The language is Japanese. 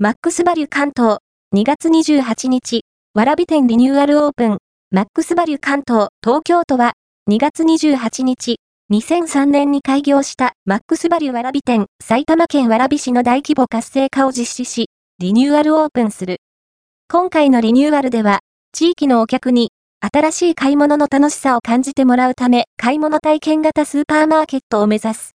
マックスバリュ関東、2月28日、わらび店リニューアルオープン、マックスバリュ関東、東京都は、2月28日、2003年に開業したマックスバリュわらび店、埼玉県わらび市の大規模活性化を実施し、リニューアルオープンする。今回のリニューアルでは、地域のお客に、新しい買い物の楽しさを感じてもらうため、買い物体験型スーパーマーケットを目指す。